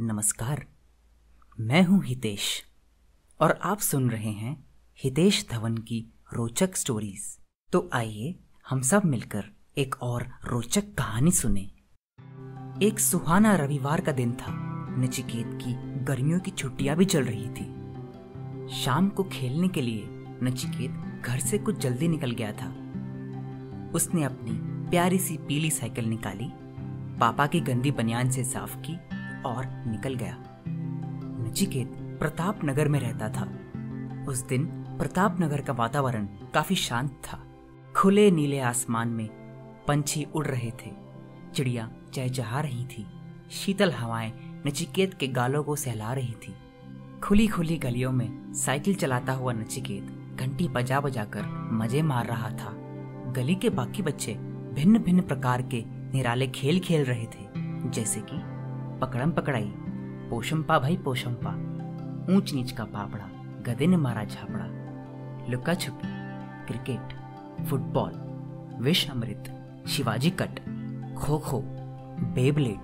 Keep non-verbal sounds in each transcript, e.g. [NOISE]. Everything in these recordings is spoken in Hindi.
नमस्कार। मैं हूँ हितेश और आप सुन रहे हैं हितेश धवन की रोचक स्टोरीज तो आइए हम सब मिलकर एक और रोचक कहानी सुने। एक सुहाना रविवार का दिन था। नचिकेत की गर्मियों की छुट्टियाँ भी चल रही थी। शाम को खेलने के लिए नचिकेत घर से कुछ जल्दी निकल गया था। उसने अपनी प्यारी सी पीली साइकिल निकाली। पापा की गंदी बनियान से साफ़ की। और निकल गया। नचिकेत प्रताप नगर में रहता था। उस दिन प्रताप नगर का वातावरण काफ़ी शांत था। खुले नीले आसमान में पंछी उड़ रहे थे। चिड़िया चहचहा रही थी। शीतल हवाएँ नचिकेत के गालों को सहला रही थी। खुली खुली गलियों में साइकिल चलाता हुआ नचिकेत घंटी बजा बजा कर मज़े मार रहा था। गली के बाकी बच्चे भिन्न भिन्न प्रकार के निराले खेल खेल रहे थे, जैसे कि पकड़म पकड़ाई। पोशंपा भाई पोशंपा। ऊंच नीच का पापड़ा, गधे ने मारा झापड़ा। लुका छुपी, क्रिकेट, फुटबॉल, विष अमृत, Shivaji cut kho kho Beyblade,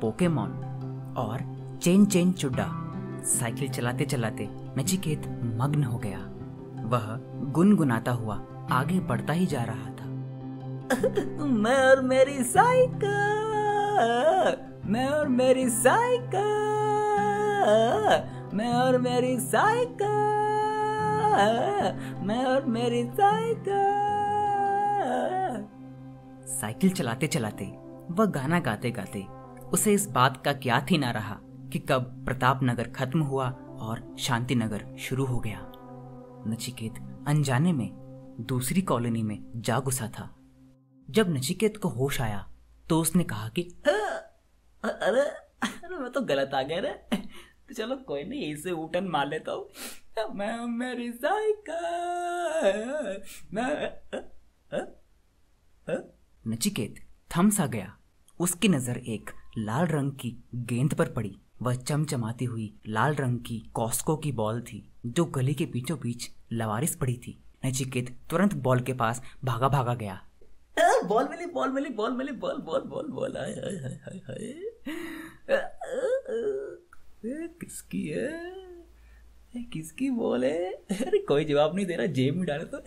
Pokemon और चेन चेन चुड्डा। साइकिल चलाते चलाते नचिकेत मग्न हो गया। वह गुनगुनाता हुआ आगे बढ़ता ही जा रहा था। [LAUGHS] मैं और मेरी साइकिल। मैं और मेरी साइकिल, मैं और मेरी साइकिल, मैं और मेरी साइकिल। साइकिल चलाते चलाते, वह गाना गाते गाते, उसे इस बात का क्या थी ना रहा कि कब प्रताप नगर खत्म हुआ और शांति नगर शुरू हो गया। नचिकेत अनजाने में, दूसरी कॉलोनी में जा घुसा था। जब नचिकेत को होश आया तो उसने कहा कि अरे अरे मैं तो गलत आ गया रे तो चलो कोई नहीं, इसे उठन मार लेता हूँ। मैं मेरी साइकिल मैं, नचिकेत थम सा गया। उसकी नज़र एक लाल रंग की गेंद पर पड़ी। वह चमचमाती हुई लाल रंग की कॉस्को की बॉल थी, जो गली के बीचों बीच लवारिस पड़ी थी। नचिकेत तुरंत बॉल के पास भागा भागा गया बॉल मिली बॉल मिली बॉल मिली, बॉल बॉल बॉल बॉल हाय हाय हाय हाय किसकी है? किसकी बॉल है? अरे कोई जवाब नहीं दे रहा जेब में डाले तो।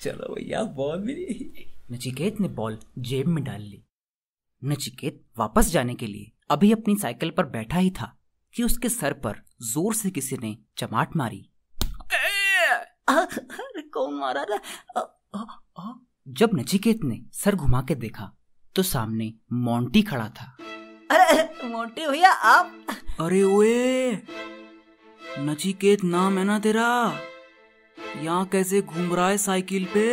चलो भैया बॉल मिली नचिकेत ने बॉल जेब में डाल ली। नचिकेत वापस जाने के लिए अभी अपनी साइकिल पर बैठा ही था कि उसके सर पर ज़ोर से किसी ने चमाट मारी। अरे कौन मारा रे? जब नचिकेत ने सर घुमा के देखा तो सामने मोंटी खड़ा था। मोंटी भैया आप अरे ओए नचिकेत नाम है ना तेरा? यहाँ कैसे घूम रहा है साइकिल पे?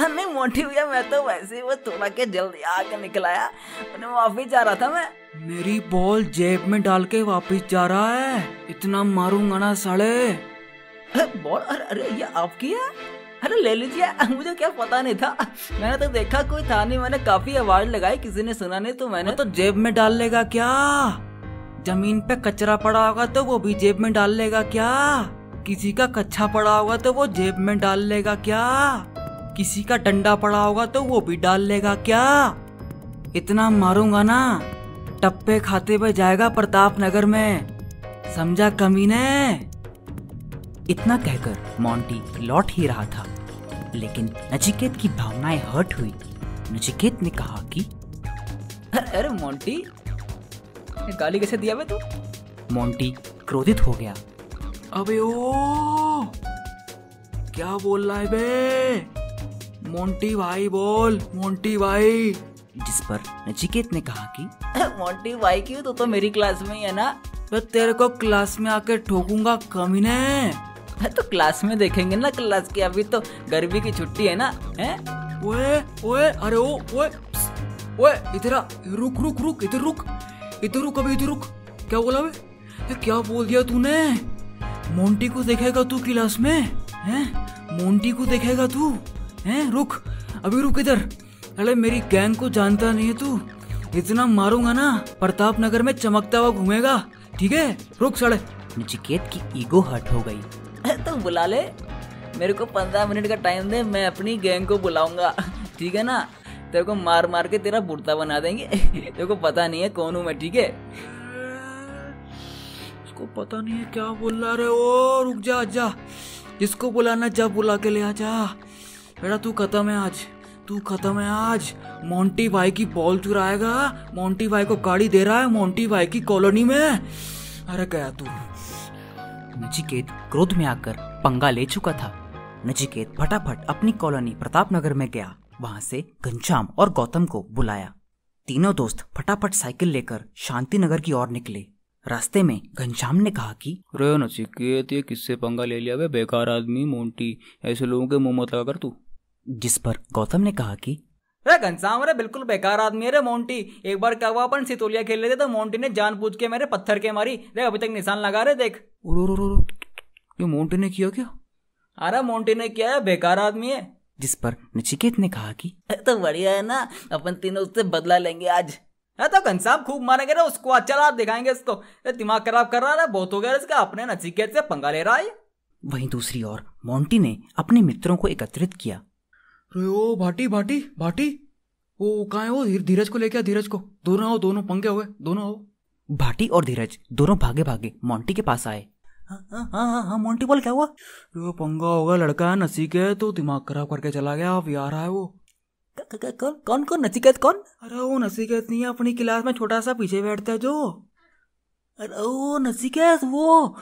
नहीं मोंटी भैया मैं तो वैसे ही वो थोड़ा के जल्दी आके निकलाया। मैंने वापिस जा रहा था मैं। मेरी बॉल जेब में डाल के वापिस जा रहा है। इतना मारूँगा ना साले। बॉल? अरे अरे ये आपकी है? अरे ले लीजिए, मुझे क्या पता नहीं था। मैंने तो देखा कोई था नहीं, मैंने काफ़ी आवाज़ लगाई, किसी ने सुना नहीं तो मैंने तो जेब में डाल लेगा क्या? ज़मीन पे कचरा पड़ा होगा तो वो भी जेब में डाल लेगा क्या? किसी का कच्छा पड़ा होगा तो वो जेब में डाल लेगा क्या? किसी का डंडा पड़ा होगा तो वो भी डाल लेगा क्या? इतना मारूँगा ना, टप्पे खाते हुए जाएगा प्रताप नगर में। समझा कमीने? इतना कहकर मोंटी लौट ही रहा था। लेकिन नचिकेत की भावनाएँ हर्ट हुई। नचिकेत ने कहा कि अरे मोंटी गाली कैसे दिया बे तू? मोंटी क्रोधित हो गया। अबे ओ क्या बोल रहा है बे? मोंटी भाई बोल मोंटी भाई। जिस पर नचिकेत ने कहा कि मोंटी भाई क्यों? तो तो मेरी क्लास में ही है ना। तो तेरे को क्लास में आके ठोकूँगा कमीने। [LAUGHS] तो क्लास में देखेंगे ना क्लास की अभी तो गर्मी की छुट्टी है ना हैं? ओए ओए अरे ओ ओए ओए इधर रुक रुक रुक इधर रुक इधर रुक अभी इधर रुक। क्या बोला बे? क्या बोल दिया तूने? मोंटी को देखेगा तू क्लास में हैं? मोंटी को देखेगा तू हैं? रुक अभी रुक इधर। अरे मेरी गैंग को जानता नहीं है तू। इतना मारूँगा ना प्रताप नगर में चमकता हुआ घूमेगा ठीक है? रुक सड़े नचिकेत की ईगो हर्ट हो गई। तो बुला ले। मेरे को पंद्रह मिनट का टाइम दे, मैं अपनी गैंग को बुलाऊँगा। [LAUGHS] ठीक है ना? तेरे को मार मार के तेरा बुढ़ता बना देंगे। [LAUGHS] तेरे को पता नहीं है कौन हूँ मैं, ठीक है? उसको पता नहीं है क्या बोल रहा ओ, रुक जा जा। जिसको बुलाना जब बुला के ले आ, जा। बेटा, तू खत्म है आज। तू खत्म है आज। मोंटी भाई की बॉल चुराएगा। मोंटी भाई को गाड़ी दे रहा है। मोंटी भाई की कॉलोनी में। अरे गया तू। नचिकेत क्रोध में आकर पंगा ले चुका था। नचिकेत फटाफट अपनी कॉलोनी प्रताप नगर में गया। वहाँ से घनश्याम और गौतम को बुलाया। तीनों दोस्त फटाफट साइकिल लेकर शांति नगर की ओर निकले। रास्ते में घनश्याम ने कहा कि रे नचिकेत ये किससे पंगा ले लिया बे बेकार आदमी मोंटी ऐसे लोगों के मुँह मत लगा कर तू। जिस पर गौतम ने कहा कि अरे घनश्याम अरे बिल्कुल बेकार आदमी है रे मोंटी। एक बार क्या हुआ अपन सितोलिया खेल रहे थे तो मोंटी ने जान पूछ के मेरे पत्थर के मारी। रे अभी तक निशान लगा रहे देख। ये मोंटी ने किया क्या? अरे मोंटी ने किया है बेकार आदमी है। जिस पर नचिकेत ने कहा कि तो बढ़िया है ना अपन तीनों उससे बदला लेंगे आज। है तो घनश्याम खूब मारेंगे ना उसको अच्छा रात दिखाएँगे इसको दिमाग खराब कर रहा है बहुत हो गया इसका अपने नचिकेत से पंगा ले रहा है। वहीं दूसरी ओर मोंटी ने अपने मित्रों को एकत्रित किया। ओ भाटी भाटी भाटी वो कहा है वो? धीरज को लेके धीरज को। दोनों हो दोनों पंगे हुए दोनों हो भाटी और धीरज दोनों भागे भागे। मोंटी के पास आए। हाँ हाँ हाँ हाँ मोंटी बोल क्या हुआ? वो पंगा होगा लड़का है नसीकेत तो दिमाग खराब करके चला गया अब यार है वो। कौन कौन कौन? नसीकेत कौन? अरे वो नसीकेत नहीं है अपनी क्लास में छोटा सा पीछे बैठता है जो। अरे वो नसीकेत वो।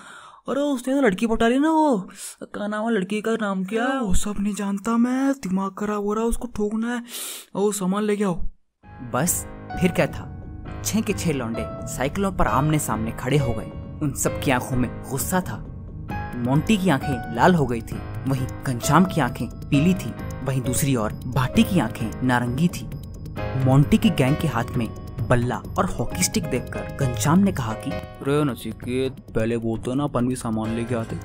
अरे उसने तो लड़की पटा ली ना वो। क्या नाम है लड़की का? नाम क्या? है वो सब नहीं जानता मैं। दिमाग खराब हो रहा है उसको ठोकना है। वो सामान लेके आओ। बस फिर क्या था? छह के छह लौंडे साइकिलों पर आमने सामने खड़े हो गए। उन सब की आँखों में गुस्सा था। मोंटी की आँखें लाल हो गई थी वहीं घनश्याम की आँखें पीली थी वहीं दूसरी ओर भाटी की आँखें नारंगी थी। मोंटी की गैंग के हाथ में बल्ला और हॉकी स्टिक देखकर घनश्याम ने कहा कि रे नचिकेत पहले बोलते ना अपन भी सामान लेके आते।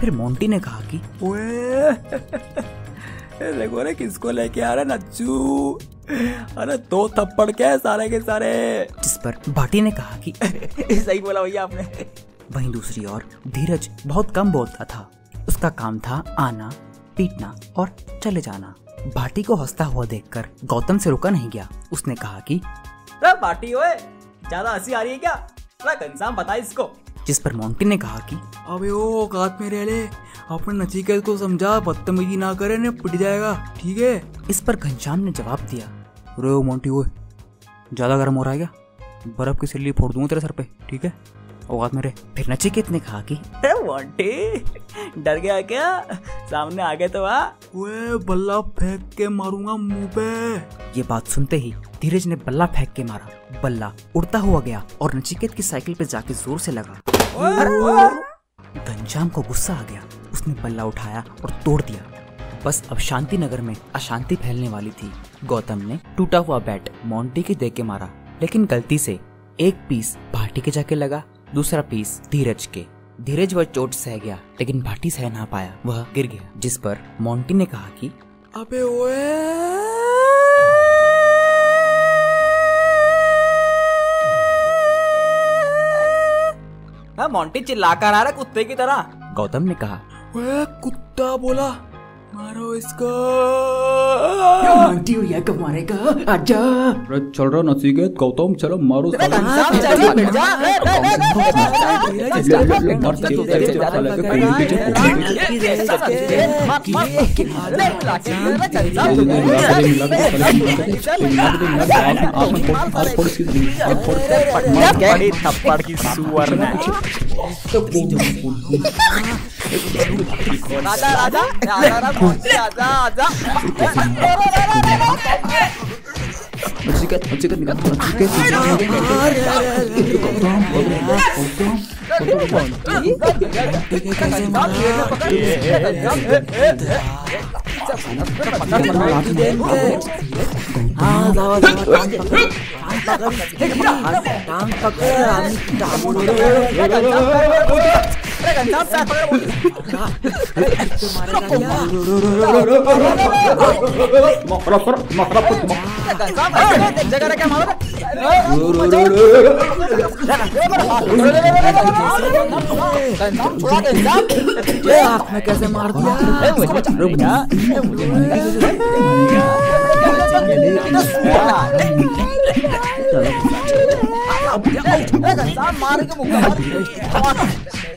फिर मोंटी ने कहा कि ओए देखो रे किसको लेके आ रहे नच्चू? अरे दो थप्पड़ क्या है सारे के सारे? जिस पर भाटी ने कहा कि [LAUGHS] सही बोला भैया आपने। वहीं दूसरी ओर धीरज बहुत कम बोलता था। उसका काम था आना पीटना और चले जाना। भाटी को हंसता हुआ देखकर गौतम से रुका नहीं गया। उसने कहा कि भाटी ओए ज़्यादा हँसी आ रही है क्या? घनश्याम बता इसको। जिस पर मोंटी ने कहा कि अबे ओ औकात में रह ले। अपने नचिकेत को समझा बदतमीजी ना करे ने पिट जाएगा। ठीक है? इस पर घनश्याम ने जवाब दिया। रो मोंटी ओए। ज़्यादा गर्म हो रहा है क्या? बर्फ़ की सिल्ली फोड़ दूँगा तेरे सर पे ठीक है? औकात मेरे फिर नचिकेत ने कहा कि? मोंटी डर गया क्या? सामने आ गए तो आ। वे बल्ला फेंक के मारूँगा मुँह पे। ये बात सुनते ही धीरज ने बल्ला फेंक के मारा। बल्ला उड़ता हुआ गया और नचिकेत की साइकिल पे जाके ज़ोर से लगा। घनश्याम को गुस्सा आ गया। उसने बल्ला उठाया और तोड़ दिया। बस अब शांति नगर में अशांति फैलने वाली थी। गौतम ने टूटा हुआ बैट मोंटी के दे के मारा। लेकिन गलती से एक पीस भाटी के जाके लगा। दूसरा पीस धीरज के। धीरज वह चोट सह गया लेकिन भाटी सह ना पाया। वह गिर गया जिस पर मोंटी ने कहा कि अबे ओए! मोंटी चिल्लाकर आ रहा कुत्ते की तरह। गौतम ने कहा वह कुत्ता बोला मारो इसको आंटी भैया कब मारेगा आजा अरे चल रहा नसीकेत गौतम चलो मारो थप्पड़ की सुअर राजा राजा राजा आजा आजा Majikan, majikan dengan majikan. आपने कैसे मार दिया अब घनश्याम मार के मुक्का मार तो ले इंस्पेक्टर होता है मोटे तो मुझे धीरज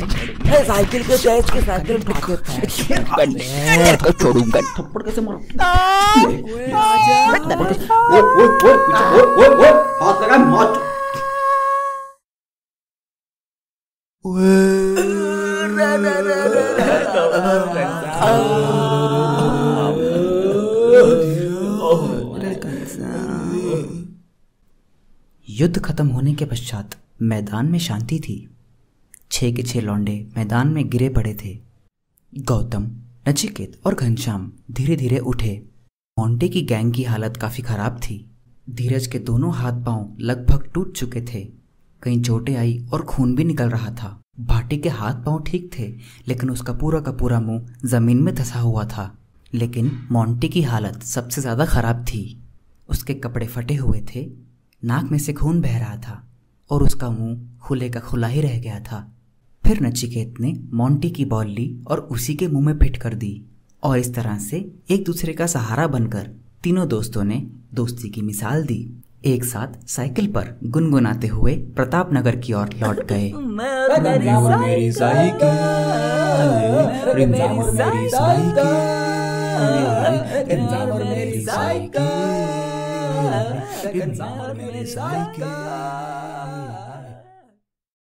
साइकिल के तेज के साइकिल उठा के छोड़ूँगा थप्पड़ कैसे मारा हाथ लगा मत युद्ध खत्म होने के पश्चात मैदान में शांति थी छह के छह लौंडे मैदान में गिरे पड़े थे। गौतम, नचिकेत और घनश्याम धीरे धीरे उठे। मोंटे की गैंग की हालत काफ़ी खराब थी। धीरज के दोनों हाथ पाँव लगभग टूट चुके थे। कहीं चोटें आई और खून भी निकल रहा था। भाटी के हाथ पाँव ठीक थे, लेकिन उसका पूरा का पूरा मुँह ज़मीन में धसा हुआ था। लेकिन मोंटी की हालत सबसे ज़्यादा खराब थी। उसके कपड़े फटे हुए थे, नाक में से खून बह रहा था और उसका मुँह खुले का खुला ही रह गया था। फिर नचिकेत ने मोंटी की बॉल ली और उसी के मुँह में फिट कर दी और इस तरह से एक दूसरे का सहारा बनकर तीनों दोस्तों ने दोस्ती की मिसाल दी। एक साथ साइकिल पर गुनगुनाते हुए प्रताप नगर की ओर लौट गए। साइकिल।